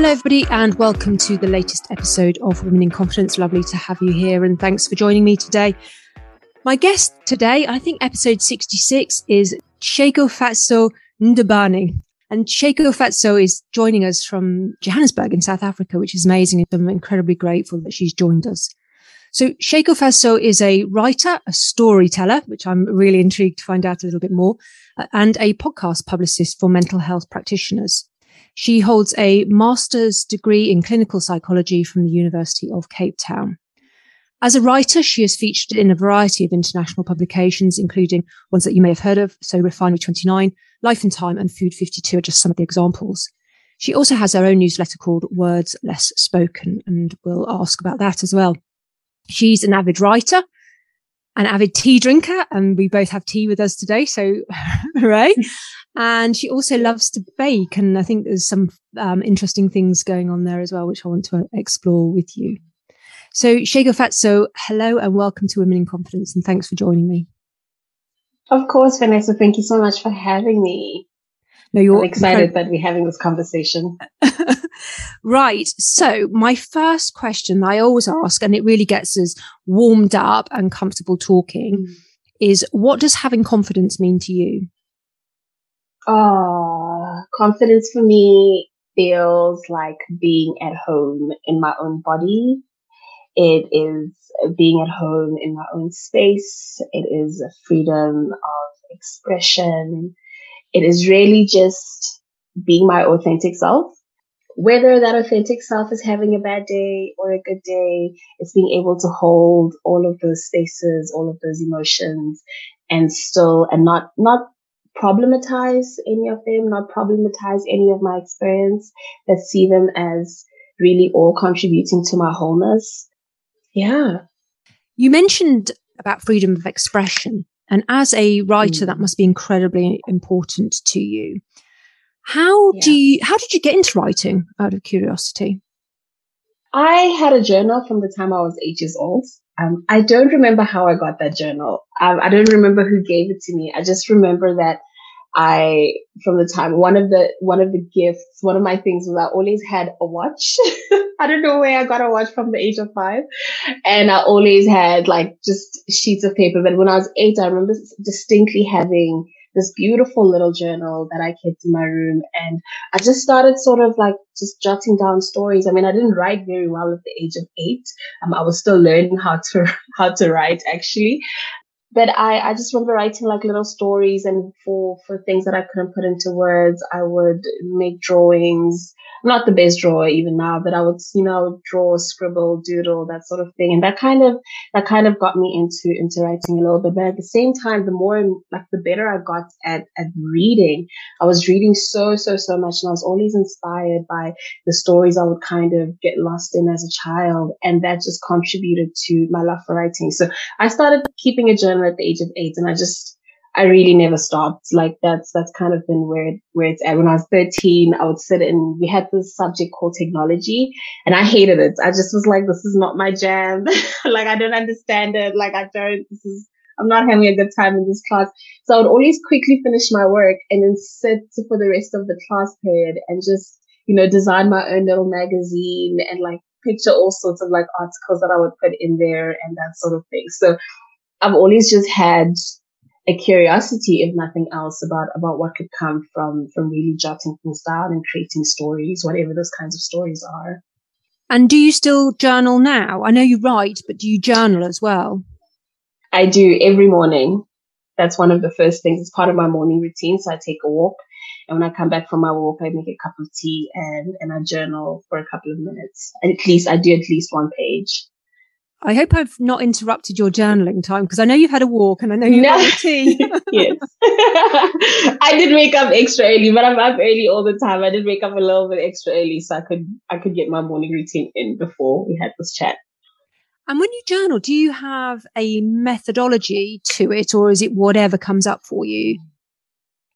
Hello, everybody, and welcome to the latest episode of Women in Confidence. Lovely to have you here, and thanks for joining me today. My guest today, I think episode 66, is Shego Fatso Ndabani. And Tšhegofatšo is joining us from Johannesburg in South Africa, which is amazing. And I'm incredibly grateful that she's joined us. So Tšhegofatšo is a writer, a storyteller, which I'm really intrigued to find out a little bit more, uh, and a podcast publicist for mental health practitioners. She holds a master's degree in clinical psychology from the University of Cape Town. As a writer, she has featured in a variety of international publications, including ones that you may have heard of. So Refinery 29, Life and Thyme and Food 52 are just some of the examples. She also has her own newsletter called Words Less Spoken, and we'll ask about that as well. She's an avid writer, an avid tea drinker, and we both have tea with us today. So, hooray. And she also loves to bake. And I think there's some um, interesting things going on there as well, which I want to explore with you. So, Tšhegofatšo, hello and welcome to Women in Confidence. And thanks for joining me. Of course, Vanessa. Thank you so much for having me. No, you're I'm excited that we're having this conversation. right. So, my first question I always ask, and it really gets us warmed up and comfortable talking, mm. is what does having confidence mean to you? Uh, confidence for me feels like being at home in my own body. It is being at home in my own space. It is a freedom of expression. It is really just being my authentic self. Whether that authentic self is having a bad day or a good day, it's being able to hold all of those spaces, all of those emotions and still, and not, not problematize any of them, not problematize any of my experience, but see them as really all contributing to my wholeness. Yeah. You mentioned about freedom of expression. And as a writer, mm. that must be incredibly important to you. How yeah. do you, how did you get into writing out of curiosity? I had a journal from the time I was eight years old. Um, I don't remember how I got that journal. Um, I don't remember who gave it to me. I just remember that I, from the time, one of the, one of the gifts, one of my things was I always had a watch. I don't know where I got a watch from the age of five. And I always had like just sheets of paper. But when I was eight, I remember distinctly having this beautiful little journal that I kept in my room. And I just started sort of like just jotting down stories. I mean, I didn't write very well at the age of eight. Um, I was still learning how to, how to write actually but I, I just remember writing like little stories and for, for things that I couldn't put into words, I would make drawings. I'm not the best drawer even now, but I would, you know, draw, scribble, doodle, that sort of thing. And that kind of, that kind of got me into, into writing a little bit. But at the same time, the more, like the better I got at, at reading, I was reading so, so, so much. And I was always inspired by the stories I would kind of get lost in as a child. And that just contributed to my love for writing. So I started keeping a journal at the age of eight and I just, I really never stopped. Like that's, that's kind of been where, where it's at. When I was 13, I would sit and we had this subject called technology and I hated it. I just was like, this is not my jam. like I don't understand it. Like I don't, this is, I'm not having a good time in this class. So I would always quickly finish my work and then sit for the rest of the class period and just, you know, design my own little magazine and like picture all sorts of like articles that I would put in there and that sort of thing. So I've always just had a curiosity, if nothing else, about about what could come from from really jotting things down and creating stories, whatever those kinds of stories are. And do you still journal now? I know you write, but do you journal as well? I do every morning. That's one of the first things. It's part of my morning routine. So I take a walk. And when I come back from my walk, I make a cup of tea and, and I journal for a couple of minutes. At least I do at least one page. I hope I've not interrupted your journaling time because I know you've had a walk and I know you've no. had a tea. yes. I did wake up extra early, but I'm up early all the time. I did wake up a little bit extra early so I could I could get my morning routine in before we had this chat. And when you journal, do you have a methodology to it or is it whatever comes up for you?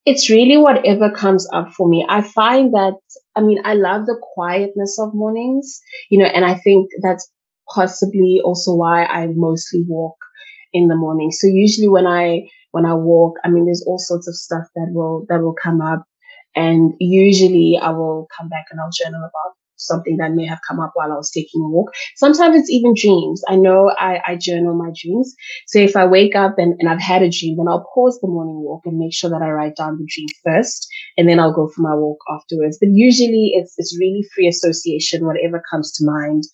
It's really whatever comes up for me. I find that, I mean, I love the quietness of mornings, you know, and I think that's possibly also why I mostly walk in the morning. So usually when I when I walk, I mean there's all sorts of stuff that will that will come up and usually I will come back and I'll journal about something that may have come up while I was taking a walk. Sometimes it's even dreams. I know I, I journal my dreams. So if I wake up and, and I've had a dream, then I'll pause the morning walk and make sure that I write down the dream first, and then I'll go for my walk afterwards. But usually it's, it's really free association. Whatever comes to mind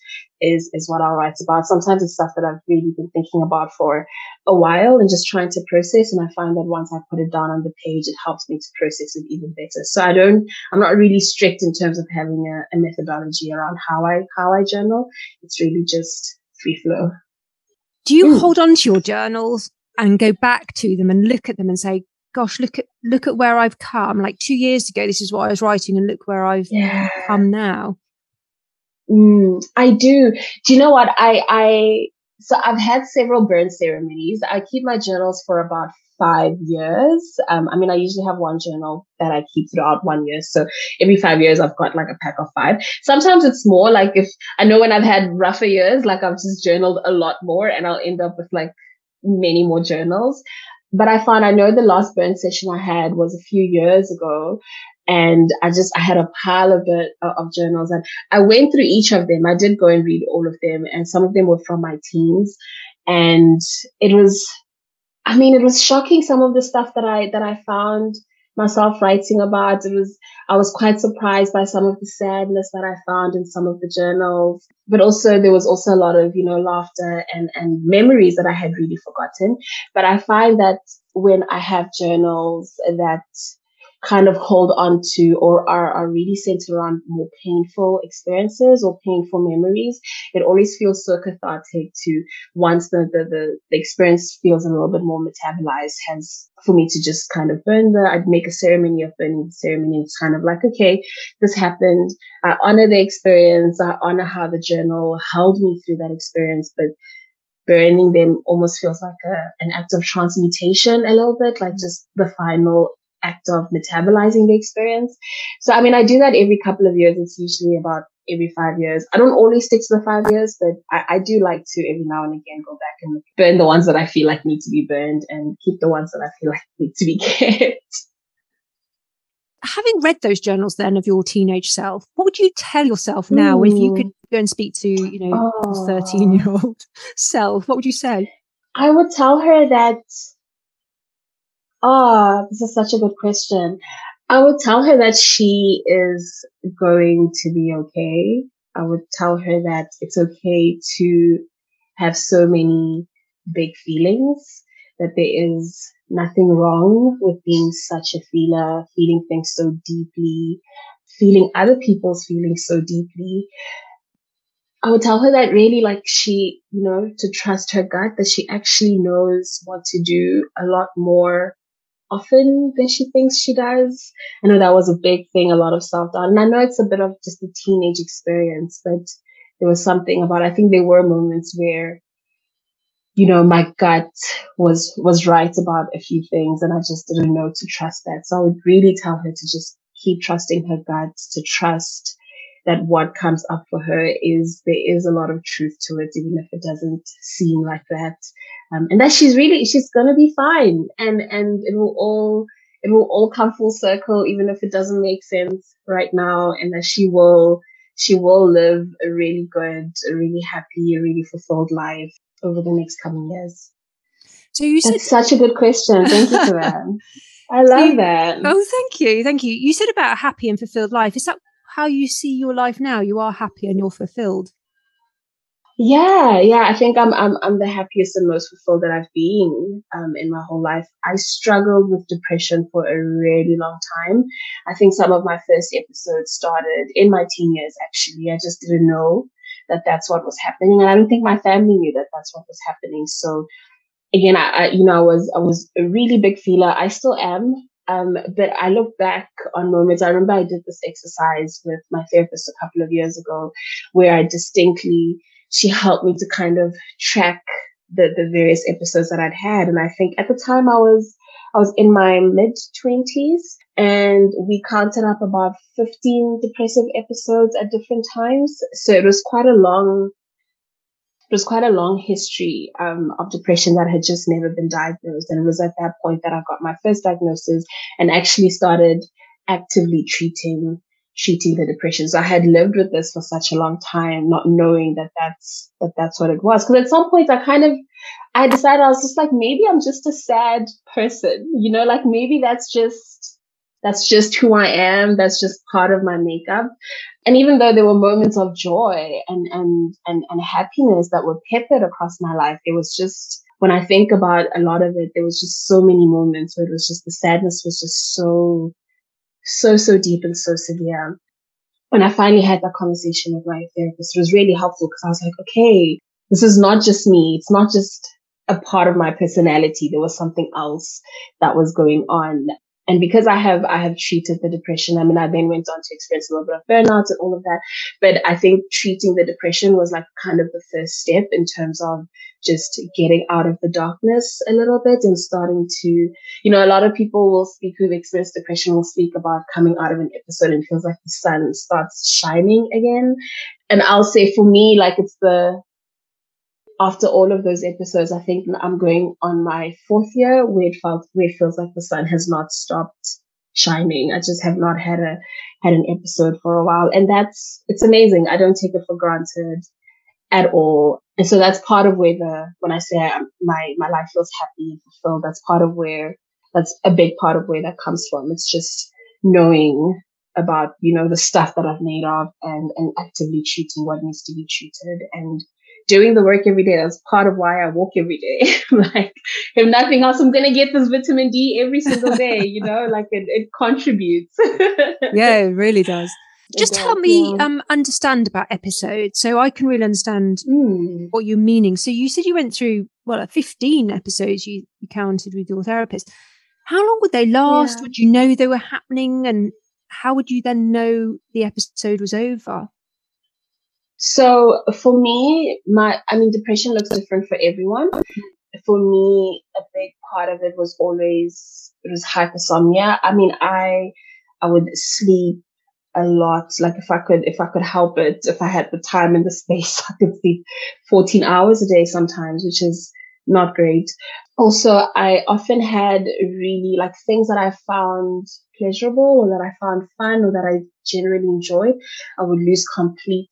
is, is what I'll write about. Sometimes it's stuff that I've really been thinking about for a while and just trying to process. And I find that once I put it down on the page, it helps me to process it even better. So I don't, I'm not really strict in terms of having a, a methodology around how I, how I journal. It's really just free flow. Do you mm. hold on to your journals and go back to them and look at them and say, gosh, look at, look at where I've come. Like two years ago, this is what I was writing and look where I've yeah. come now. Mm, I do. Do you know what? I, I, so I've had several burn ceremonies. I keep my journals for about five years. Um, I mean, I usually have one journal that I keep throughout one year. So every five years, I've got like a pack of five. Sometimes it's more like if I know when I've had rougher years, like I've just journaled a lot more and I'll end up with like many more journals. But I found I know the last burn session I had was a few years ago and I just, I had a pile of it, uh, of journals and I went through each of them. I did go and read all of them and some of them were from my teens and it was, I mean, it was shocking some of the stuff that I, that I found myself writing about. It was, I was quite surprised by some of the sadness that I found in some of the journals, but also there was also a lot of, you know, laughter and, and memories that I had really forgotten. But I find that when I have journals that kind of hold on to or are, are really centered around more painful experiences or painful memories, it always feels so cathartic to once the, the, the, the experience feels a little bit more metabolized, has for me to just kind of burn the, I'd make a ceremony of burning the ceremony. It's kind of like, okay, this happened. I honor the experience. I honor how the journal held me through that experience, but burning them almost feels like a, an act of transmutation a little bit, like just the final act of metabolizing the experience. So, I mean, I do that every couple of years. It's usually about every five years. I don't always stick to the five years, but I, I do like to every now and again go back and burn the ones that I feel like need to be burned and keep the ones that I feel like need to be kept. Having read those journals then of your teenage self, what would you tell yourself now mm. if you could go and speak to, you know, 13 year old self? What would you say? I would tell her that Ah, oh, this is such a good question. I would tell her that she is going to be okay. I would tell her that it's okay to have so many big feelings, that there is nothing wrong with being such a feeler, feeling things so deeply, feeling other people's feelings so deeply. I would tell her that really like she, you know, to trust her gut, that she actually knows what to do a lot more often than she thinks she does. I know that was a big thing, a lot of self doubt. And I know it's a bit of just a teenage experience, but there was something about, I think there were moments where, you know, my gut was, was right about a few things and I just didn't know to trust that. So I would really tell her to just keep trusting her gut, to trust that what comes up for her is there is a lot of truth to it, even if it doesn't seem like that. Um, and that she's really, she's going to be fine and, and it will all, it will all come full circle, even if it doesn't make sense right now. And that she will, she will live a really good, a really happy, a really fulfilled life over the next coming years. So you said That's such a good question. Thank you for that. I love that. Oh, thank you. Thank you. You said about a happy and fulfilled life. Is that how you see your life now? You are happy and you're fulfilled. Yeah, yeah. I think I'm I'm I'm the happiest and most fulfilled that I've been um, in my whole life. I struggled with depression for a really long time. I think some of my first episodes started in my teen years. Actually, I just didn't know that that's what was happening, and I don't think my family knew that that's what was happening. So, again, I, I you know I was I was a really big feeler. I still am. Um, but I look back on moments. I remember I did this exercise with my therapist a couple of years ago where I distinctly, she helped me to kind of track the, the various episodes that I'd had. And I think at the time I was, I was in my mid twenties and we counted up about 15 depressive episodes at different times. So it was quite a long it was quite a long history um, of depression that had just never been diagnosed. And it was at that point that I got my first diagnosis and actually started actively treating treating the depression. So I had lived with this for such a long time, not knowing that that's, that that's what it was. Cause at some point I kind of, I decided I was just like, maybe I'm just a sad person, you know, like maybe that's just, that's just who I am. That's just part of my makeup. And even though there were moments of joy and, and, and, and happiness that were peppered across my life, it was just, when I think about a lot of it, there was just so many moments where it was just the sadness was just so, so, so deep and so severe. When I finally had that conversation with my therapist, it was really helpful because I was like, okay, this is not just me. It's not just a part of my personality. There was something else that was going on. And because I have, I have treated the depression, I mean, I then went on to experience a little bit of burnout and all of that. But I think treating the depression was like kind of the first step in terms of just getting out of the darkness a little bit and starting to, you know, a lot of people will speak who've experienced depression will speak about coming out of an episode and feels like the sun starts shining again. And I'll say for me, like it's the, after all of those episodes, I think I'm going on my fourth year where it felt, where it feels like the sun has not stopped shining. I just have not had a, had an episode for a while. And that's, it's amazing. I don't take it for granted at all. And so that's part of where the, when I say I'm, my, my life feels happy and fulfilled, that's part of where, that's a big part of where that comes from. It's just knowing about, you know, the stuff that I've made of and, and actively treating what needs to be treated and doing the work every day. That's part of why I walk every day. like, if nothing else, I'm going to get this vitamin D every single day, you know, like it, it contributes. yeah, it really does. Just help me um, understand about episodes so I can really understand mm. what you're meaning. So you said you went through, well, 15 episodes you, you counted with your therapist. How long would they last? Yeah. Would you know they were happening? And how would you then know the episode was over? So for me, my, I mean, depression looks different for everyone. For me, a big part of it was always, it was hypersomnia. I mean, I, I would sleep a lot. Like if I could, if I could help it, if I had the time and the space, I could sleep 14 hours a day sometimes, which is not great. Also, I often had really like things that I found pleasurable or that I found fun or that I generally enjoyed. I would lose complete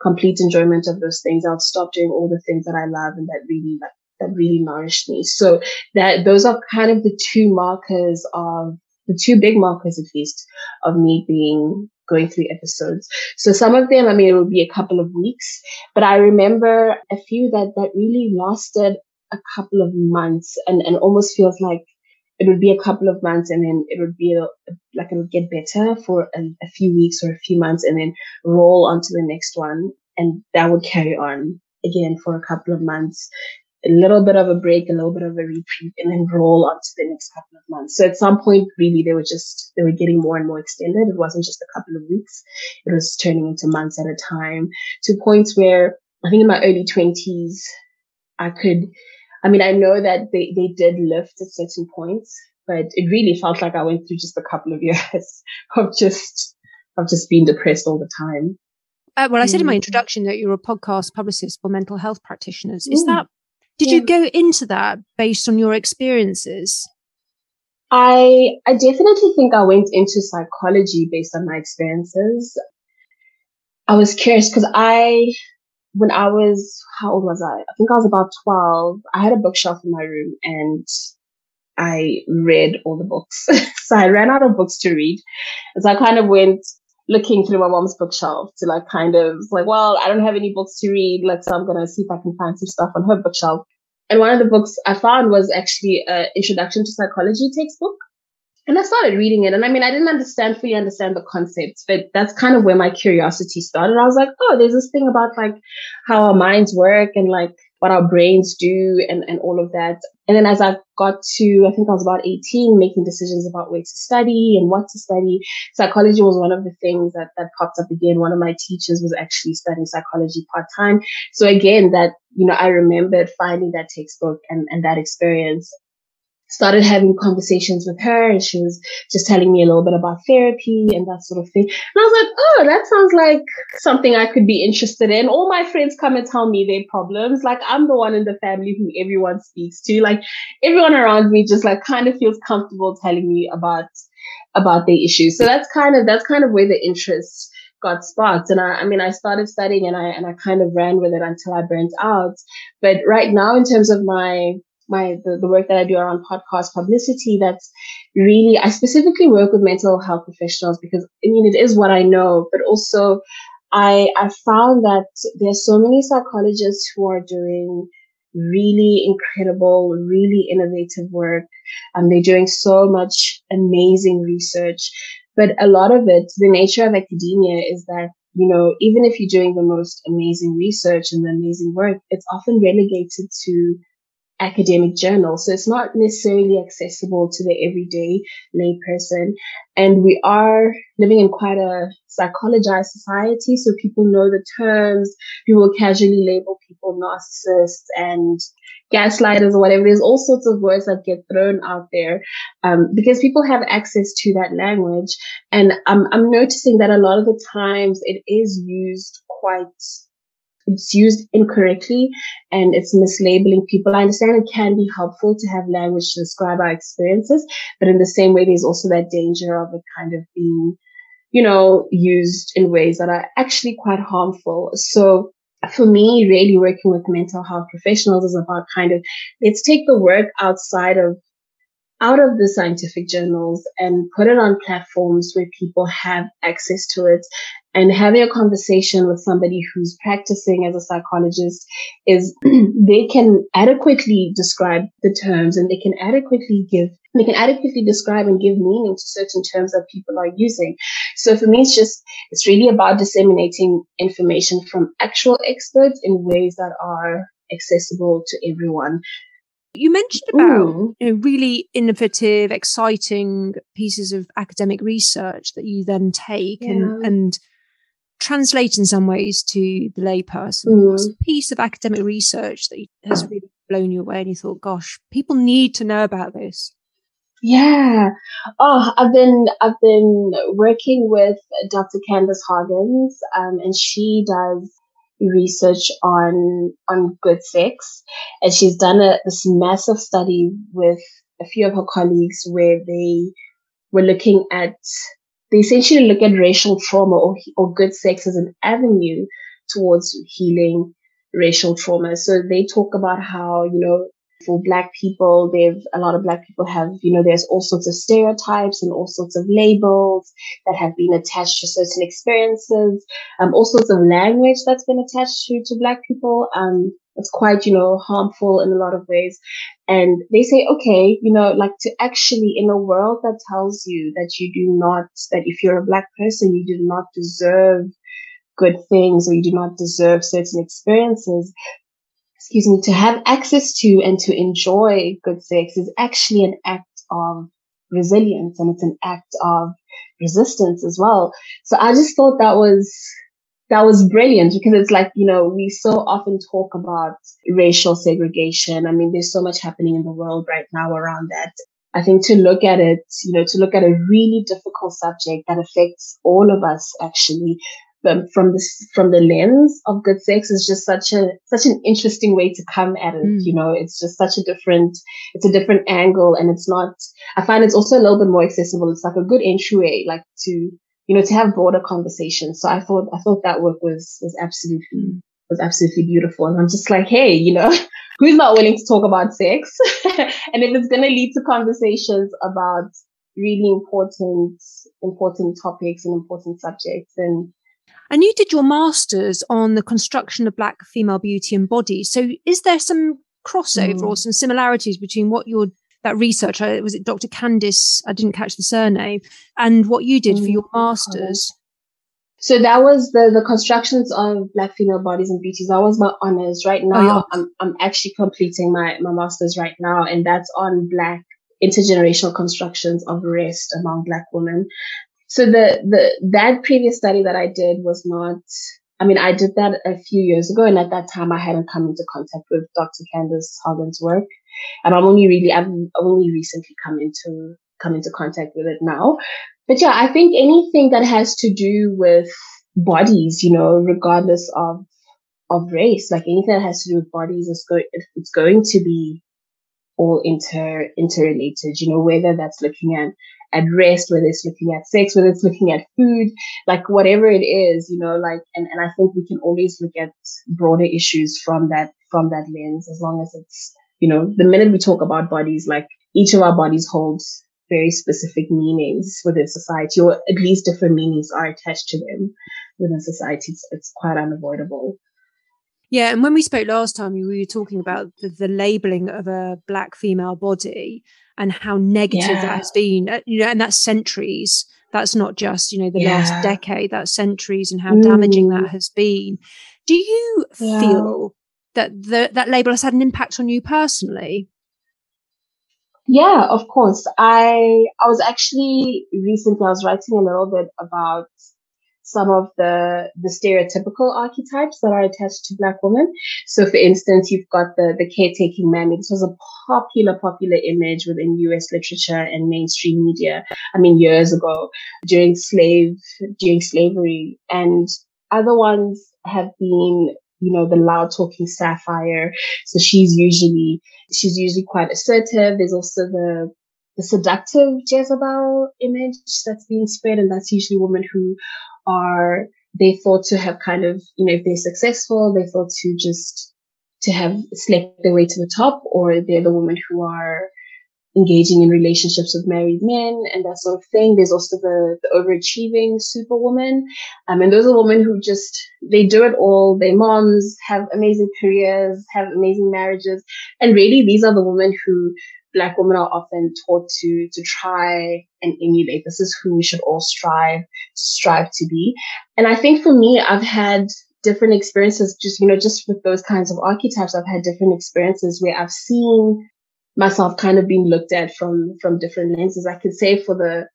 complete enjoyment of those things. I'll stop doing all the things that I love and that really like, that really nourished me. So that those are kind of the two markers of the two big markers at least of me being going through episodes. So some of them, I mean, it would be a couple of weeks, but I remember a few that that really lasted a couple of months and, and almost feels like it would be a couple of months and then it would be a, like it would get better for a, a, few weeks or a few months and then roll onto the next one. And that would carry on again for a couple of months, a little bit of a break, a little bit of a reprieve and then roll onto the next couple of months. So at some point, really, they were just, they were getting more and more extended. It wasn't just a couple of weeks. It was turning into months at a time to points where I think in my early twenties, I could, I mean, I know that they, they did lift at certain points, but it really felt like I went through just a couple of years of just, of just being depressed all the time. Uh, well, I said in my mm. introduction that you're a podcast publicist for mental health practitioners. Is mm. that, did yeah. you go into that based on your experiences? I, I definitely think I went into psychology based on my experiences. I was curious because I, when I was, how old was I? I think I was about 12. I had a bookshelf in my room and I read all the books. so I ran out of books to read. And so I kind of went looking through my mom's bookshelf to like kind of like, well, I don't have any books to read. Like, so I'm going to see if I can find some stuff on her bookshelf. And one of the books I found was actually an introduction to psychology textbook. And I started reading it. And I mean, I didn't understand, fully understand the concepts, but that's kind of where my curiosity started. I was like, oh, there's this thing about like how our minds work and like what our brains do and, and all of that. And then as I got to, I think I was about 18, making decisions about where to study and what to study, psychology was one of the things that, that popped up again. One of my teachers was actually studying psychology part time. So again, that, you know, I remembered finding that textbook and, and that experience started having conversations with her and she was just telling me a little bit about therapy and that sort of thing. And I was like, oh, that sounds like something I could be interested in. All my friends come and tell me their problems. Like I'm the one in the family who everyone speaks to. Like everyone around me just like kind of feels comfortable telling me about about the issues. So that's kind of that's kind of where the interest got sparked. And I, I mean, I started studying and I and I kind of ran with it until I burnt out. But right now, in terms of my my the, the work that I do around podcast publicity, that's really I specifically work with mental health professionals because I mean it is what I know, but also I I found that there's so many psychologists who are doing really incredible, really innovative work. and they're doing so much amazing research. But a lot of it, the nature of academia is that, you know, even if you're doing the most amazing research and the amazing work, it's often relegated to academic journal. So it's not necessarily accessible to the everyday layperson. And we are living in quite a psychologized society. So people know the terms, people casually label people narcissists and gaslighters or whatever. There's all sorts of words that get thrown out there um, because people have access to that language. And I'm, I'm noticing that a lot of the times it is used quite it's used incorrectly and it's mislabeling people. I understand it can be helpful to have language to describe our experiences, but in the same way, there's also that danger of it kind of being, you know, used in ways that are actually quite harmful. So for me, really working with mental health professionals is about kind of, let's take the work outside of out of the scientific journals and put it on platforms where people have access to it and having a conversation with somebody who's practicing as a psychologist is they can adequately describe the terms and they can adequately give they can adequately describe and give meaning to certain terms that people are using. So for me, it's just, it's really about disseminating information from actual experts in ways that are accessible to everyone. You mentioned about mm-hmm. you know, really innovative, exciting pieces of academic research that you then take yeah. and, and translate in some ways to the layperson. Mm. A piece of academic research that has really blown you away and you thought, gosh, people need to know about this? Yeah. Oh, I've been I've been working with Dr. Candice Hargons, um, and she does research on on good sex, and she's done a, this massive study with a few of her colleagues where they were looking at they essentially look at racial trauma or or good sex as an avenue towards healing racial trauma. So they talk about how you know for black people they've a lot of black people have you know there's all sorts of stereotypes and all sorts of labels that have been attached to certain experiences um all sorts of language that's been attached to to black people um it's quite you know harmful in a lot of ways and they say okay you know like to actually in a world that tells you that you do not that if you're a black person you do not deserve good things or you do not deserve certain experiences excuse me, to have access to and to enjoy good sex is actually an act of resilience and it's an act of resistance as well. So I just thought that was that was brilliant because it's like, you know, we so often talk about racial segregation. I mean, there's so much happening in the world right now around that. I think to look at it, you know, to look at a really difficult subject that affects all of us actually, um, from this from the lens of good sex is just such a such an interesting way to come at it. Mm. You know, it's just such a different it's a different angle, and it's not. I find it's also a little bit more accessible. It's like a good entryway, like to you know to have broader conversations. So I thought I thought that work was was absolutely mm. was absolutely beautiful, and I'm just like, hey, you know. Who's not willing to talk about sex? and if it's going to lead to conversations about really important, important topics and important subjects, then and you did your master's on the construction of Black female beauty and body. So is there some crossover mm. or some similarities between what your that research uh, was it Dr. Candice? I didn't catch the surname, and what you did mm. for your master's. So that was the the constructions of black female bodies and beauties. That was my honors. Right now, oh, yeah. I'm I'm actually completing my my master's right now, and that's on black intergenerational constructions of rest among black women. So the, the, that previous study that I did was not, I mean, I did that a few years ago. And at that time, I hadn't come into contact with Dr. Candice Hargons' work. And I'm only really, I've only recently come into, come into contact with it now. But yeah, I think anything that has to do with bodies, you know, regardless of, of race, like anything that has to do with bodies is going, it's going to be all inter interrelated, you know, whether that's looking at at rest, whether it's looking at sex, whether it's looking at food, like whatever it is, you know, like and, and I think we can always look at broader issues from that from that lens as long as it's you know, the minute we talk about bodies, like each of our bodies holds very specific meanings within society, or at least different meanings are attached to them within society. It's, it's quite unavoidable. Yeah, and when we spoke last time, we were talking about the, the labeling of a black female body and how negative yeah. that has been. Uh, you know, and that's centuries. That's not just you know the yeah. last decade. That's centuries and how mm. damaging that mm. has been. Do you yeah. feel that the, that label has had an impact on you personally? Yeah, of course. I I was actually recently I was writing a little bit about some of the the stereotypical archetypes that are attached to black women. So for instance, you've got the the caretaking mammy. This was a popular, popular image within US literature and mainstream media. I mean years ago during slave during slavery. And other ones have been you know, the loud talking sapphire. So she's usually, she's usually quite assertive. There's also the, the seductive Jezebel image that's being spread. And that's usually women who are, they thought to have kind of, you know, if they're successful, they thought to just, to have slept their way to the top, or they're the women who are engaging in relationships with married men and that sort of thing. There's also the, the overachieving superwoman. Um, and those are women who just, they do it all. They moms, have amazing careers, have amazing marriages. And really, these are the women who black women are often taught to, to try and emulate. This is who we should all strive, strive to be. And I think for me, I've had different experiences just, you know, just with those kinds of archetypes, I've had different experiences where I've seen myself kind of being looked at from from different lenses. I could say for the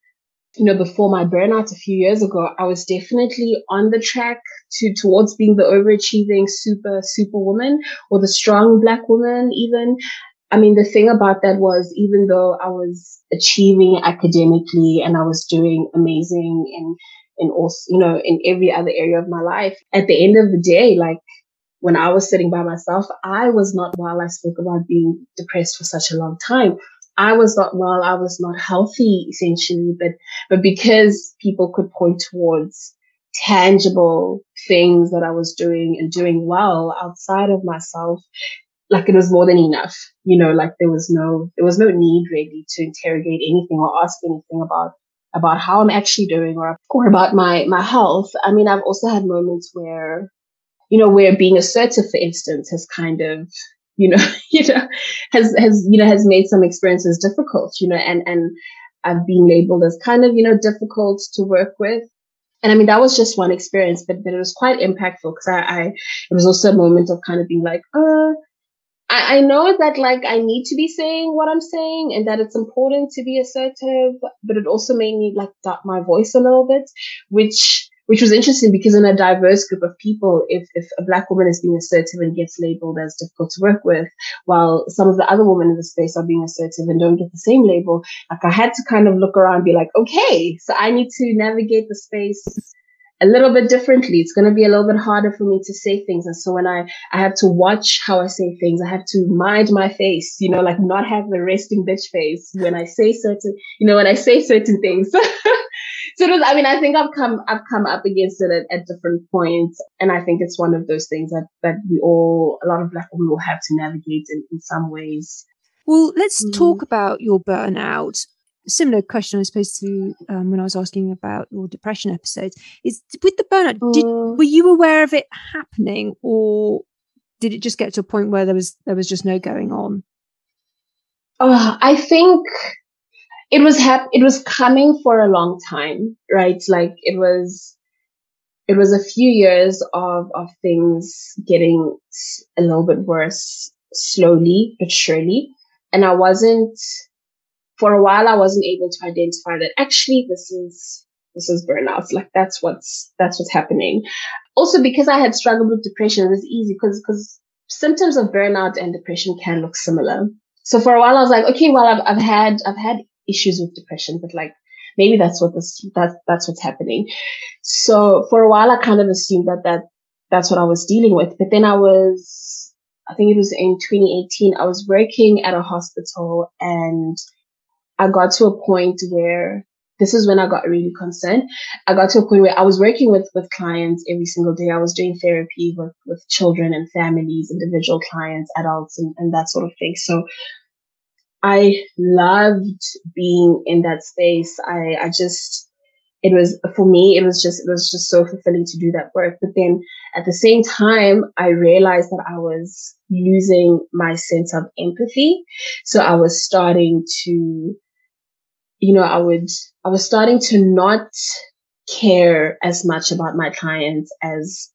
you know before my burnout a few years ago, I was definitely on the track to towards being the overachieving super super woman or the strong black woman even. I mean, the thing about that was even though I was achieving academically and I was doing amazing in in also, you know, in every other area of my life, at the end of the day, like when I was sitting by myself, I was not well. I spoke about being depressed for such a long time. I was not well. I was not healthy essentially, but, but because people could point towards tangible things that I was doing and doing well outside of myself, like it was more than enough. You know, like there was no, there was no need really to interrogate anything or ask anything about about how I'm actually doing or, or about my, my health. I mean, I've also had moments where you know, where being assertive, for instance, has kind of, you know, you know, has, has, you know, has made some experiences difficult, you know, and, and I've been labeled as kind of, you know, difficult to work with. And I mean, that was just one experience, but, but it was quite impactful because I, I, it was also a moment of kind of being like, uh, I, I know that like I need to be saying what I'm saying and that it's important to be assertive, but it also made me like doubt my voice a little bit, which which was interesting because in a diverse group of people, if, if a black woman is being assertive and gets labeled as difficult to work with, while some of the other women in the space are being assertive and don't get the same label, like I had to kind of look around and be like, okay, so I need to navigate the space a little bit differently. It's going to be a little bit harder for me to say things. And so when I, I have to watch how I say things, I have to mind my face, you know, like not have the resting bitch face when I say certain, you know, when I say certain things. so was, I mean, I think I've come, I've come up against it at, at, different points. And I think it's one of those things that, that we all, a lot of black women will have to navigate in, in some ways. Well, let's mm. talk about your burnout. Similar question, I suppose, to um, when I was asking about your depression episodes. Is with the burnout, mm. did, were you aware of it happening, or did it just get to a point where there was there was just no going on? Oh, I think it was hap- it was coming for a long time, right? Like it was, it was a few years of, of things getting a little bit worse slowly but surely. And I wasn't, for a while, I wasn't able to identify that actually this is, this is burnout. Like that's what's, that's what's happening. Also because I had struggled with depression, it was easy because, because symptoms of burnout and depression can look similar. So for a while, I was like, okay, well, I've, I've had, I've had issues with depression, but like maybe that's what this, that, that's what's happening. So for a while, I kind of assumed that that, that's what I was dealing with. But then I was, I think it was in 2018, I was working at a hospital and I got to a point where this is when I got really concerned. I got to a point where I was working with, with clients every single day. I was doing therapy with, with children and families, individual clients, adults, and, and that sort of thing. So I loved being in that space. I, I just, it was for me, it was just, it was just so fulfilling to do that work. But then at the same time, I realized that I was losing my sense of empathy. So I was starting to, you know, I would, I was starting to not care as much about my clients as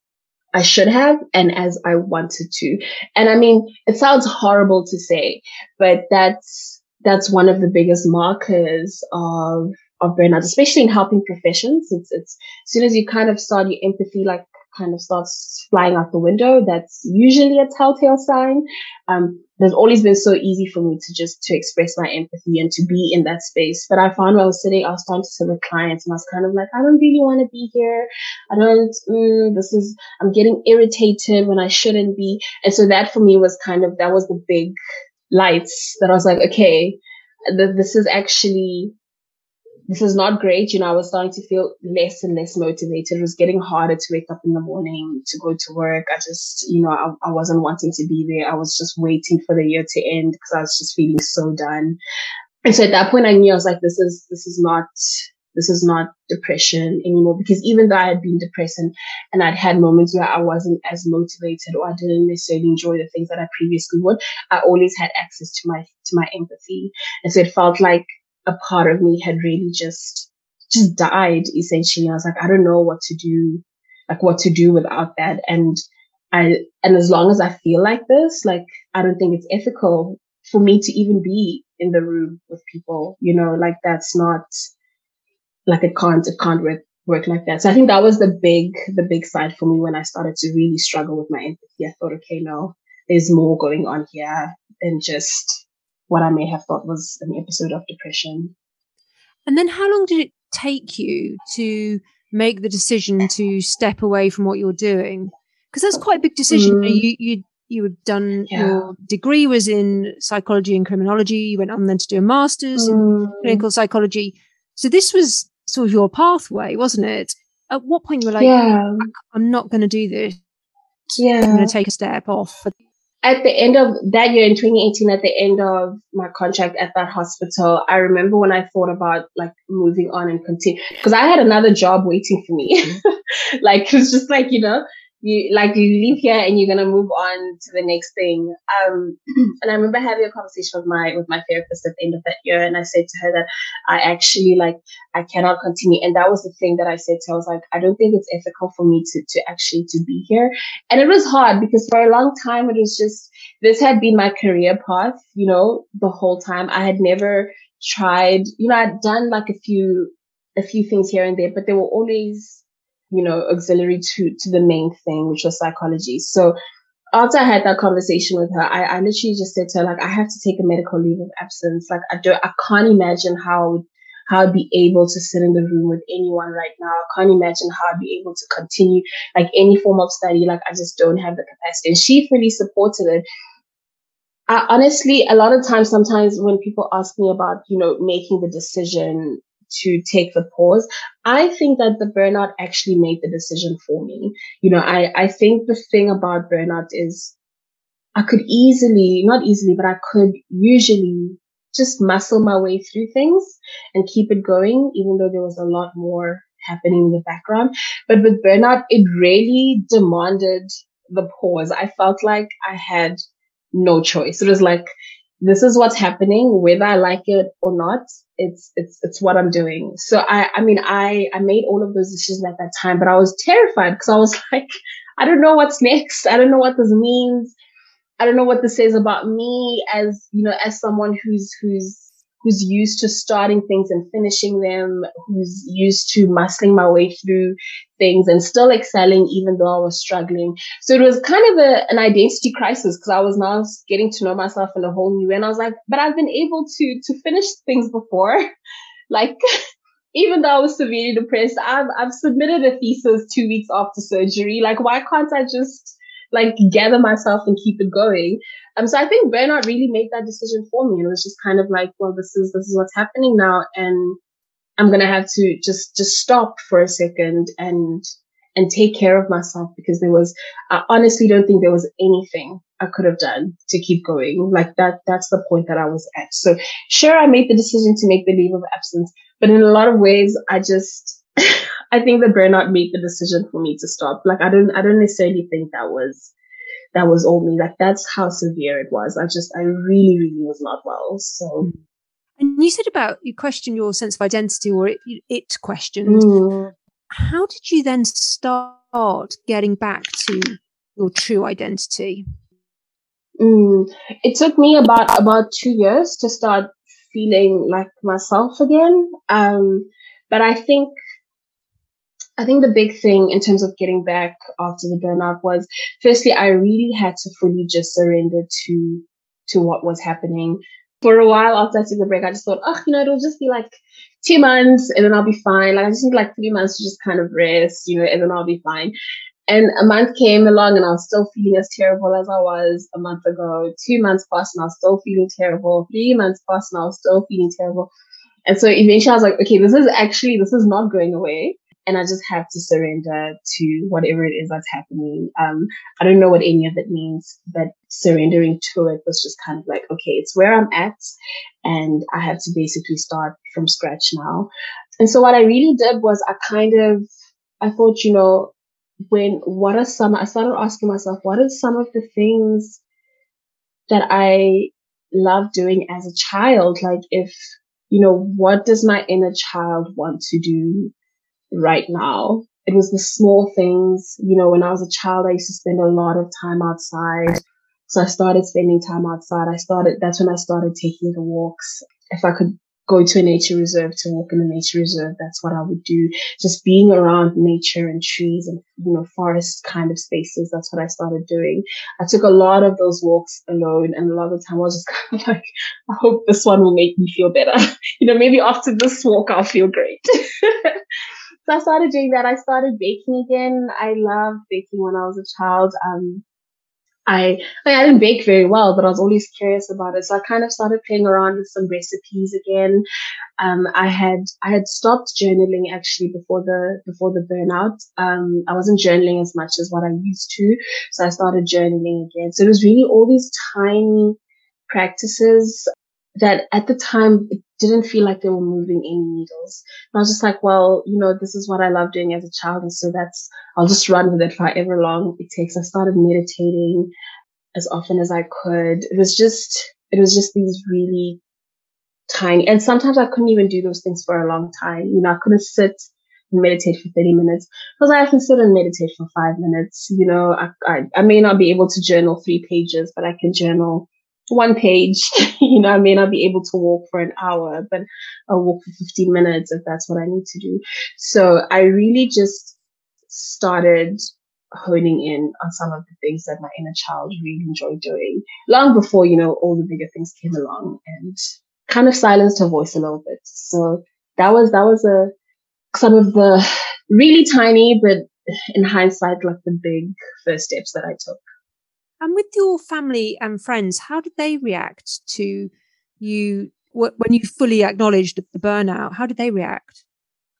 I should have and as I wanted to. And I mean, it sounds horrible to say, but that's, that's one of the biggest markers of, of burnout, especially in helping professions. It's, it's as soon as you kind of start your empathy, like kind of starts flying out the window, that's usually a telltale sign. Um, there's always been so easy for me to just to express my empathy and to be in that space. But I found when I was sitting, I was starting to with clients and I was kind of like, I don't really want to be here. I don't, mm, this is, I'm getting irritated when I shouldn't be. And so that for me was kind of, that was the big lights that I was like, okay, th- this is actually this is not great. You know, I was starting to feel less and less motivated. It was getting harder to wake up in the morning to go to work. I just, you know, I, I wasn't wanting to be there. I was just waiting for the year to end because I was just feeling so done. And so at that point, I knew I was like, this is, this is not, this is not depression anymore because even though I had been depressed and, and I'd had moments where I wasn't as motivated or I didn't necessarily enjoy the things that I previously would, I always had access to my, to my empathy. And so it felt like a part of me had really just just died essentially. I was like, I don't know what to do, like what to do without that. And I and as long as I feel like this, like I don't think it's ethical for me to even be in the room with people. You know, like that's not like it can't it can't work work like that. So I think that was the big the big side for me when I started to really struggle with my empathy. I thought, okay, no, there's more going on here than just what I may have thought was an episode of depression. And then how long did it take you to make the decision to step away from what you're doing? Because that's quite a big decision. Mm. You, you, you had done yeah. your degree was in psychology and criminology. You went on then to do a master's mm. in clinical psychology. So this was sort of your pathway, wasn't it? At what point you were like, yeah. I'm not going to do this. Yeah. I'm going to take a step off at the end of that year in 2018, at the end of my contract at that hospital, I remember when I thought about like moving on and continue because I had another job waiting for me. like it was just like, you know, you like you leave here and you're gonna move on to the next thing. Um, and I remember having a conversation with my with my therapist at the end of that year, and I said to her that I actually like I cannot continue. And that was the thing that I said to her. I was like, I don't think it's ethical for me to to actually to be here. And it was hard because for a long time it was just this had been my career path, you know, the whole time. I had never tried, you know, I'd done like a few a few things here and there, but they were always you know, auxiliary to, to the main thing, which was psychology. So after I had that conversation with her, I, I literally just said to her, like, I have to take a medical leave of absence. Like, I don't, I can't imagine how, how I'd be able to sit in the room with anyone right now. I can't imagine how I'd be able to continue like any form of study. Like, I just don't have the capacity. And she fully supported it. I honestly, a lot of times, sometimes when people ask me about, you know, making the decision to take the pause. I think that the burnout actually made the decision for me. You know, I, I think the thing about burnout is I could easily, not easily, but I could usually just muscle my way through things and keep it going, even though there was a lot more happening in the background. But with burnout, it really demanded the pause. I felt like I had no choice. It was like, this is what's happening, whether I like it or not. It's, it's, it's what I'm doing. So I, I mean, I, I made all of those decisions at that time, but I was terrified because I was like, I don't know what's next. I don't know what this means. I don't know what this says about me as, you know, as someone who's, who's who's used to starting things and finishing them, who's used to muscling my way through things and still excelling even though I was struggling. So it was kind of a, an identity crisis because I was now getting to know myself in a whole new way. And I was like, but I've been able to, to finish things before. like, even though I was severely depressed, I've, I've submitted a thesis two weeks after surgery. Like, why can't I just like gather myself and keep it going. Um, so I think burnout really made that decision for me. and It was just kind of like, well, this is, this is what's happening now. And I'm going to have to just, just stop for a second and, and take care of myself because there was, I honestly don't think there was anything I could have done to keep going. Like that, that's the point that I was at. So sure, I made the decision to make the leave of absence, but in a lot of ways, I just, I think the burnout made the decision for me to stop. Like I don't, I don't necessarily think that was, that was all me. Like that's how severe it was. I just, I really, really was not well. So. And you said about you questioned your sense of identity or it, it questioned. Mm. How did you then start getting back to your true identity? Mm. It took me about about two years to start feeling like myself again. Um, but I think I think the big thing in terms of getting back after the burnout was firstly I really had to fully just surrender to to what was happening. For a while after I took the break, I just thought, oh, you know, it'll just be like two months and then I'll be fine. Like I just need like three months to just kind of rest, you know, and then I'll be fine. And a month came along and I was still feeling as terrible as I was a month ago. Two months passed and I was still feeling terrible. Three months passed and I was still feeling terrible. And so eventually I was like, okay, this is actually, this is not going away. And I just have to surrender to whatever it is that's happening. Um, I don't know what any of it means, but surrendering to it was just kind of like, okay, it's where I'm at and I have to basically start from scratch now. And so what I really did was I kind of, I thought, you know, when what are some I started asking myself, what are some of the things that I love doing as a child? Like if, you know, what does my inner child want to do right now? It was the small things, you know, when I was a child, I used to spend a lot of time outside. So I started spending time outside. I started, that's when I started taking the walks. If I could go to a nature reserve to walk in a nature reserve. That's what I would do. Just being around nature and trees and, you know, forest kind of spaces. That's what I started doing. I took a lot of those walks alone and a lot of the time I was just kind of like, I hope this one will make me feel better. you know, maybe after this walk, I'll feel great. so I started doing that. I started baking again. I loved baking when I was a child. Um, I, I, didn't bake very well, but I was always curious about it. So I kind of started playing around with some recipes again. Um, I had, I had stopped journaling actually before the, before the burnout. Um, I wasn't journaling as much as what I used to. So I started journaling again. So it was really all these tiny practices that at the time it didn't feel like they were moving any needles. And I was just like, well, you know, this is what I love doing as a child. And so that's, I'll just run with it for however long it takes. I started meditating as often as I could. It was just, it was just these really tiny, and sometimes I couldn't even do those things for a long time. You know, I couldn't sit and meditate for 30 minutes because I can sit and meditate for five minutes. You know, I, I, I may not be able to journal three pages, but I can journal one page. you know, I may not be able to walk for an hour, but I'll walk for 15 minutes if that's what I need to do. So I really just started honing in on some of the things that my inner child really enjoyed doing long before, you know, all the bigger things came along and kind of silenced her voice a little bit. So that was, that was a, some of the really tiny, but in hindsight, like the big first steps that I took. And with your family and friends, how did they react to you when you fully acknowledged the burnout? How did they react?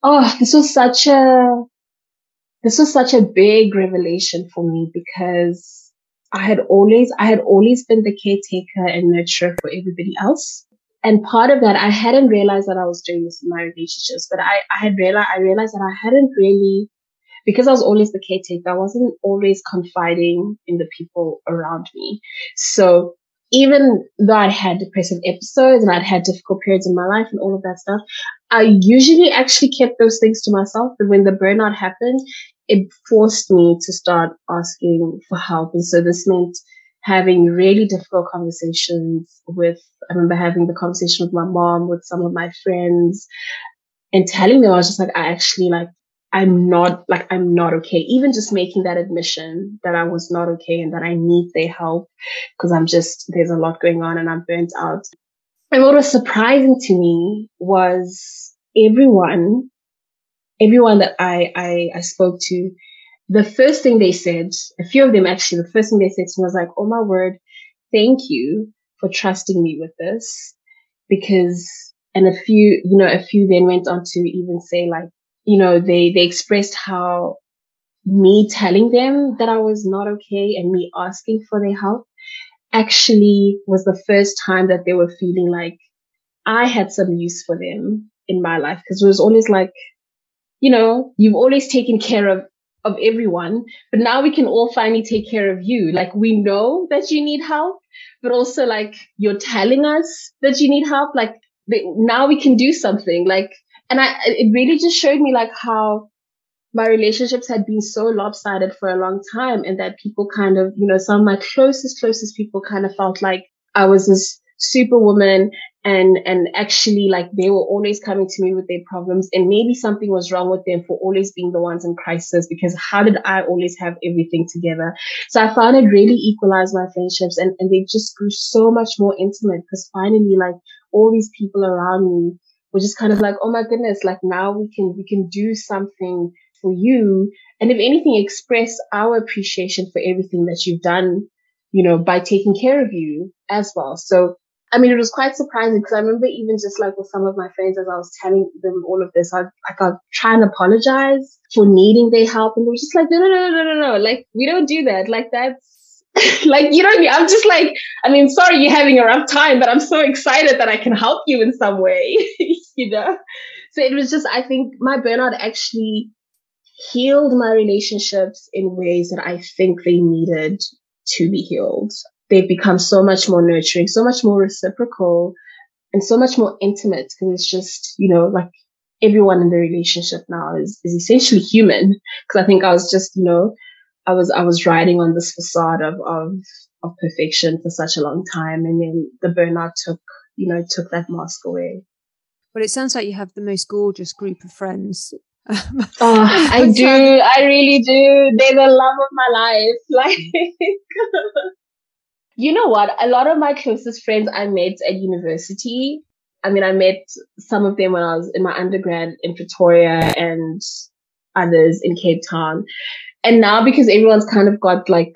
Oh, this was such a this was such a big revelation for me because I had always I had always been the caretaker and nurturer for everybody else. And part of that, I hadn't realized that I was doing this in my relationships, but I, I had realized I realized that I hadn't really because I was always the caretaker, I wasn't always confiding in the people around me. So even though I had depressive episodes and I'd had difficult periods in my life and all of that stuff, I usually actually kept those things to myself. But when the burnout happened, it forced me to start asking for help. And so this meant having really difficult conversations with, I remember having the conversation with my mom, with some of my friends and telling them I was just like, I actually like I'm not like I'm not okay. Even just making that admission that I was not okay and that I need their help because I'm just there's a lot going on and I'm burnt out. And what was surprising to me was everyone, everyone that I I, I spoke to the first thing they said, a few of them actually, the first thing they said to me was like, Oh my word, thank you for trusting me with this. Because, and a few, you know, a few then went on to even say like, you know, they, they expressed how me telling them that I was not okay and me asking for their help actually was the first time that they were feeling like I had some use for them in my life. Cause it was always like, you know, you've always taken care of of everyone, but now we can all finally take care of you. Like we know that you need help, but also like you're telling us that you need help. Like now we can do something. Like, and I, it really just showed me like how my relationships had been so lopsided for a long time and that people kind of, you know, some of my closest, closest people kind of felt like I was this superwoman and and actually like they were always coming to me with their problems and maybe something was wrong with them for always being the ones in crisis because how did i always have everything together? So i found it really equalized my friendships and, and they just grew so much more intimate because finally like all these people around me were just kind of like oh my goodness like now we can we can do something for you and if anything express our appreciation for everything that you've done you know by taking care of you as well so I mean, it was quite surprising because I remember even just like with some of my friends as I was telling them all of this, I like I try and apologize for needing their help, and they were just like, no, no, no, no, no, no, like we don't do that. Like that's like you know what I mean. I'm just like, I mean, sorry you're having a rough time, but I'm so excited that I can help you in some way, you know. So it was just, I think my burnout actually healed my relationships in ways that I think they needed to be healed they've become so much more nurturing, so much more reciprocal, and so much more intimate because it's just, you know, like everyone in the relationship now is, is essentially human. Cause I think I was just, you know, I was, I was riding on this facade of, of, of perfection for such a long time. And then the burnout took, you know, took that mask away. Well, it sounds like you have the most gorgeous group of friends. oh, I do. I really do. They're the love of my life. Like, you know what? A lot of my closest friends I met at university. I mean, I met some of them when I was in my undergrad in Pretoria and others in Cape Town. And now because everyone's kind of got like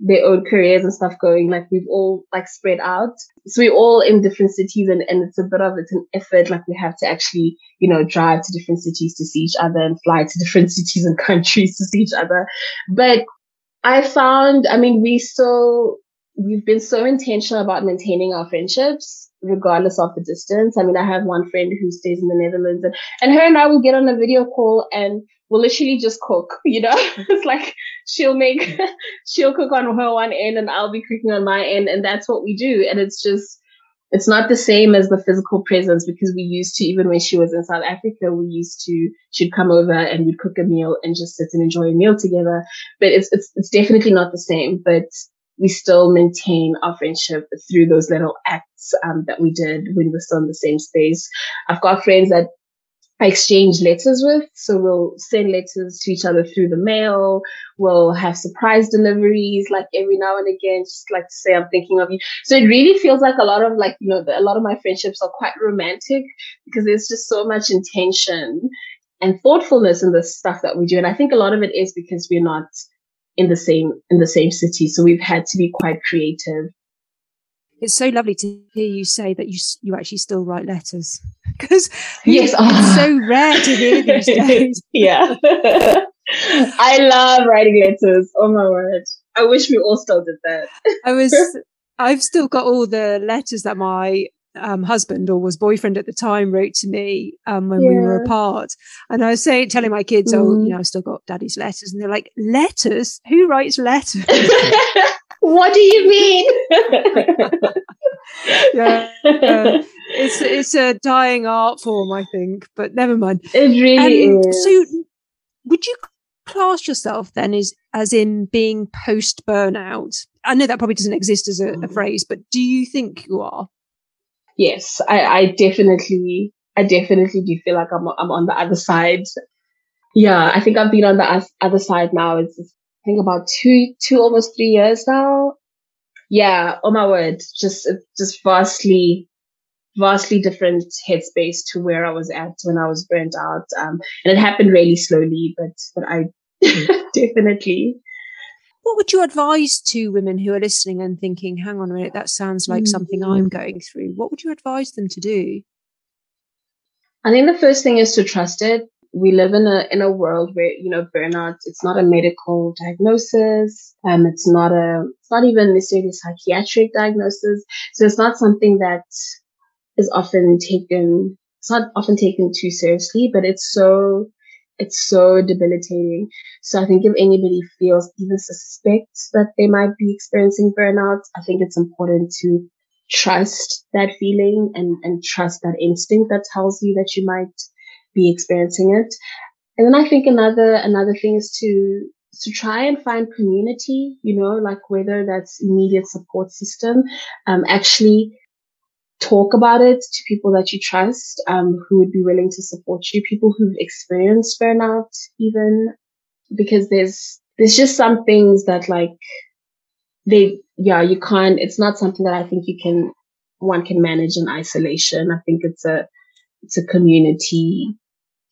their own careers and stuff going, like we've all like spread out. So we're all in different cities and, and it's a bit of, it's an effort. Like we have to actually, you know, drive to different cities to see each other and fly to different cities and countries to see each other. But I found, I mean, we still we've been so intentional about maintaining our friendships regardless of the distance. I mean, I have one friend who stays in the Netherlands and, and her and I will get on a video call and we'll literally just cook, you know, it's like she'll make, she'll cook on her one end and I'll be cooking on my end. And that's what we do. And it's just, it's not the same as the physical presence because we used to, even when she was in South Africa, we used to, she'd come over and we'd cook a meal and just sit and enjoy a meal together. But it's, it's, it's definitely not the same. But we still maintain our friendship through those little acts um, that we did when we're still in the same space. I've got friends that I exchange letters with. So we'll send letters to each other through the mail. We'll have surprise deliveries like every now and again, just like to say, I'm thinking of you. So it really feels like a lot of like, you know, a lot of my friendships are quite romantic because there's just so much intention and thoughtfulness in the stuff that we do. And I think a lot of it is because we're not in the same in the same city. So we've had to be quite creative. It's so lovely to hear you say that you you actually still write letters because yes, it's uh, so rare to hear these days. yeah, I love writing letters. Oh my word! I wish we all still did that. I was. I've still got all the letters that my um, husband or was boyfriend at the time wrote to me um, when yeah. we were apart. And I was saying, telling my kids, mm. oh, you know, I've still got daddy's letters. And they're like, letters? Who writes letters? what do you mean? yeah, uh, it's it's a dying art form, I think, but never mind. It really um, is. So, would you class yourself then as as in being post burnout? I know that probably doesn't exist as a, a, mm. phrase, but do you think you are? Yes, I, I definitely, I definitely do feel like I'm, I'm on the other side. Yeah, I think I've been on the other side now. It's, I think about two, two, almost three years now. Yeah. Oh my word. Just, just vastly, vastly different headspace to where I was at when I was burnt out. Um, and it happened really slowly, but, but I Definitely. What would you advise to women who are listening and thinking, hang on a minute, that sounds like mm-hmm. something I'm going through? What would you advise them to do? I think the first thing is to trust it. We live in a in a world where you know burnout. It's not a medical diagnosis. Um, it's not a. It's not even necessarily a psychiatric diagnosis. So it's not something that is often taken. It's not often taken too seriously, but it's so it's so debilitating. So I think if anybody feels even suspects that they might be experiencing burnout, I think it's important to trust that feeling and, and trust that instinct that tells you that you might be experiencing it. And then I think another, another thing is to, to try and find community, you know, like whether that's immediate support system, um, actually talk about it to people that you trust, um, who would be willing to support you, people who've experienced burnout even, because there's, there's just some things that like, they, yeah, you can't, it's not something that I think you can, one can manage in isolation. I think it's a, it's a community,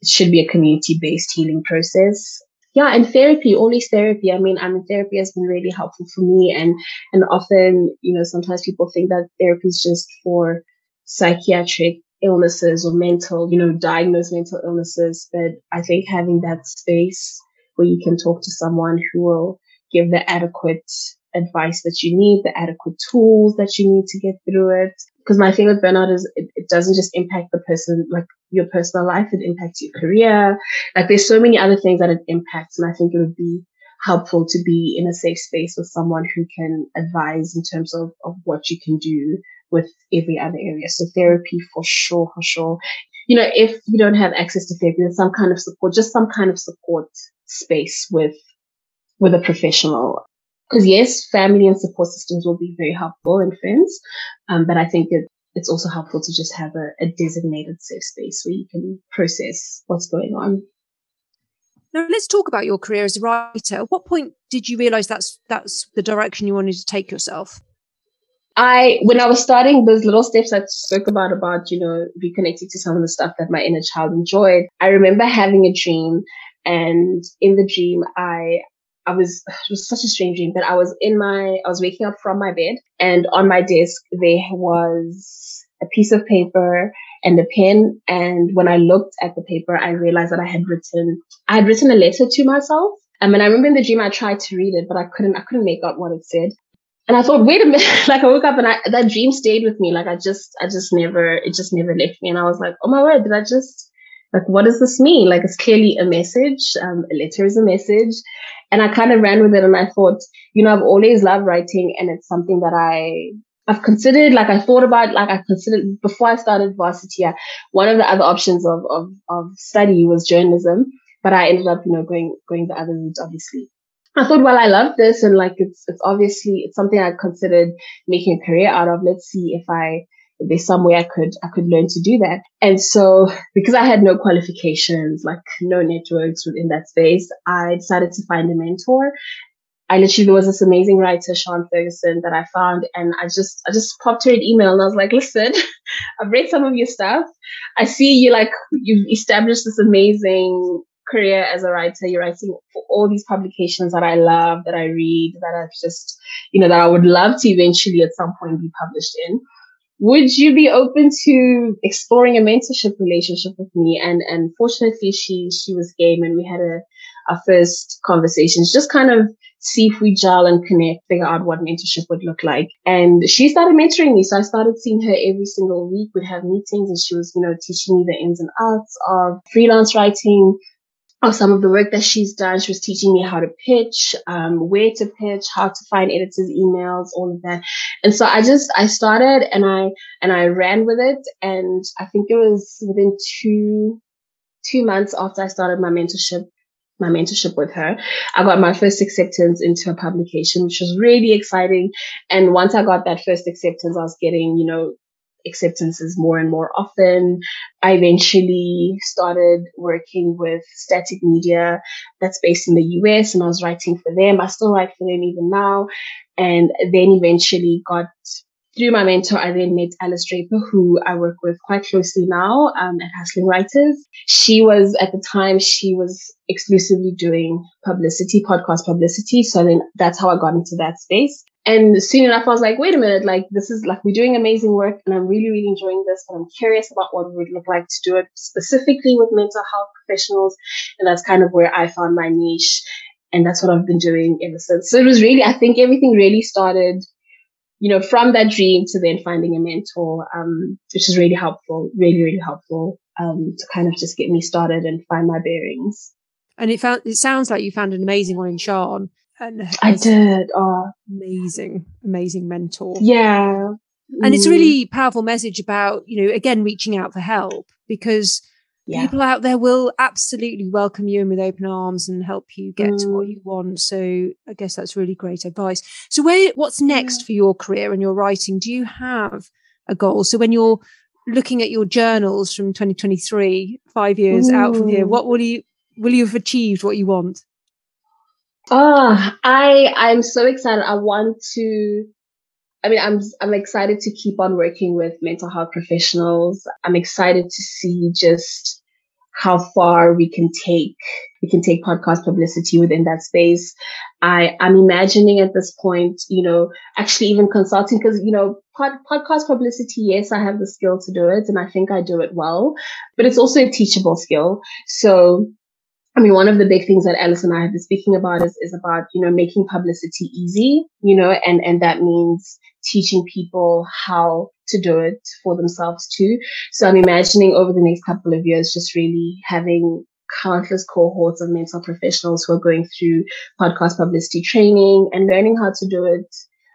it should be a community based healing process. Yeah, and therapy, always therapy. I mean, I mean, therapy has been really helpful for me. And, and often, you know, sometimes people think that therapy is just for psychiatric illnesses or mental, you know, diagnosed mental illnesses. But I think having that space where you can talk to someone who will give the adequate advice that you need, the adequate tools that you need to get through it. Because my thing with burnout is it, it, doesn't just impact the person, like your personal life, it impacts your career. Like there's so many other things that it impacts. And I think it would be helpful to be in a safe space with someone who can advise in terms of, of what you can do with every other area. So therapy for sure, for sure. You know, if you don't have access to therapy, there's some kind of support, just some kind of support space with, with a professional. Because yes, family and support systems will be very helpful and friends. Um, but I think it, it's also helpful to just have a, a designated safe space where you can process what's going on. Now let's talk about your career as a writer. At what point did you realize that's that's the direction you wanted to take yourself? I, when I was starting those little steps I spoke about, about, you know, reconnecting to some of the stuff that my inner child enjoyed, I remember having a dream and in the dream, I, I was, it was such a strange dream, but I was in my, I was waking up from my bed and on my desk, there was a piece of paper and a pen. And when I looked at the paper, I realized that I had written, I had written a letter to myself. Um, and I remember in the dream I tried to read it, but I couldn't, I couldn't make out what it said. And I thought, wait a minute, like I woke up and I, that dream stayed with me. Like I just, I just never, it just never left me. And I was like, oh my word, did I just, like, what does this mean? Like it's clearly a message. Um, a letter is a message. And I kind of ran with it and I thought, you know, I've always loved writing and it's something that I, I've considered, like I thought about, like I considered before I started varsity, one of the other options of, of, of study was journalism, but I ended up, you know, going, going the other route, obviously. I thought, well, I love this and like it's it's obviously it's something I considered making a career out of. Let's see if I there's some way I could I could learn to do that. And so because I had no qualifications, like no networks within that space, I decided to find a mentor. I literally there was this amazing writer, Sean Ferguson, that I found, and I just I just popped her an email and I was like, listen, I've read some of your stuff. I see you like you've established this amazing career as a writer. You're writing for all these publications that I love, that I read, that I've just, you know, that I would love to eventually at some point be published in. Would you be open to exploring a mentorship relationship with me? And and fortunately, she she was game, and we had a our first conversations, just kind of see if we gel and connect, figure out what mentorship would look like. And she started mentoring me. So I started seeing her every single week. We'd have meetings and she was, you know, teaching me the ins and outs of freelance writing, of some of the work that she's done. She was teaching me how to pitch, um, where to pitch, how to find editors' emails, all of that. And so I just, I started and I, and I ran with it. And I think it was within two, two months after I started my mentorship, my mentorship with her, I got my first acceptance into a publication, which was really exciting. And once I got that first acceptance, I was getting, you know, acceptances more and more often. I eventually started working with Static Media that's based in the US and I was writing for them. I still write for them even now. And then eventually got through my mentor, I then met Alice Draper, who I work with quite closely now um, at Hustling Writers. She was, at the time, she was exclusively doing publicity, podcast publicity. So then that's how I got into that space. And soon enough, I was like, wait a minute, like this is like we're doing amazing work and I'm really, really enjoying this. But I'm curious about what it would look like to do it specifically with mental health professionals. And that's kind of where I found my niche. And that's what I've been doing ever since. So it was really, I think everything really started you know, from that dream to then finding a mentor, um, which is really helpful, really, really helpful, um, to kind of just get me started and find my bearings. And it found, it sounds like you found an amazing one in Sean. And I did. Oh, amazing, amazing mentor. Yeah. And it's a mm. really powerful message about, you know, again, reaching out for help because yeah. people out there will absolutely welcome you in with open arms and help you get mm. to what mm. you want. So I guess that's really great advice. So where what's next yeah. for your career and your writing? Do you have a goal? So when you're looking at your journals from 2023, five years out from here, what will you will you have achieved what you want? Ah, oh, I I'm so excited. I want to I mean, I'm I'm excited to keep on working with mental health professionals. I'm excited to see just how far we can take we can take podcast publicity within that space. I I'm imagining at this point, you know, actually even consulting because you know pod, podcast publicity. Yes, I have the skill to do it, and I think I do it well, but it's also a teachable skill. So I mean, one of the big things that Alice and I have been speaking about is, is about, you know, making publicity easy, you know, and, and that means teaching people how to do it for themselves too. So I'm imagining over the next couple of years, just really having countless cohorts of mental professionals who are going through podcast publicity training and learning how to do it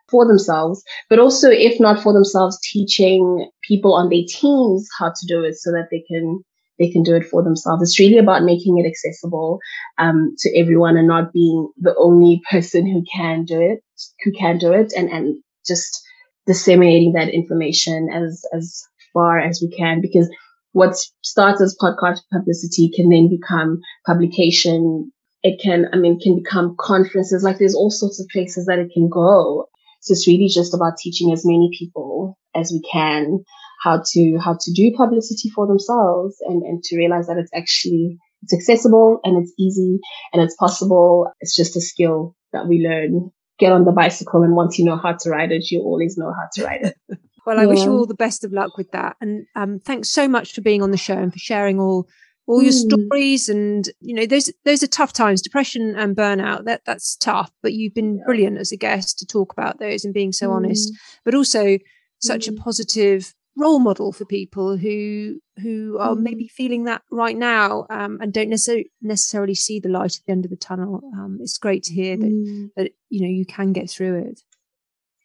for themselves, but also if not for themselves, teaching people on their teams how to do it so that they can they can do it for themselves. It's really about making it accessible um, to everyone and not being the only person who can do it, who can do it, and and just disseminating that information as as far as we can. Because what starts as podcast publicity can then become publication. It can i mean can become conferences. Like there's all sorts of places that it can go. So it's really just about teaching as many people as we can how to how to do publicity for themselves and and to realize that it's actually it's accessible and it's easy and it's possible it's just a skill that we learn get on the bicycle and once you know how to ride it, you always know how to ride it. well, I yeah. wish you all the best of luck with that. And um, thanks so much for being on the show and for sharing all all your mm. stories and you know those those are tough times depression and burnout that that's tough but you've been yeah. brilliant as a guest to talk about those and being so mm. honest but also such mm. a positive role model for people who who are mm. maybe feeling that right now um, and don't necessarily necessarily see the light at the end of the tunnel. Um, it's great to hear that mm. that you know you can get through it.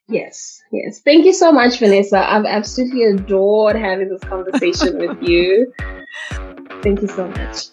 Yes, yes. Thank you so much, Vanessa. I've absolutely adored having this conversation with you. Thank you so much.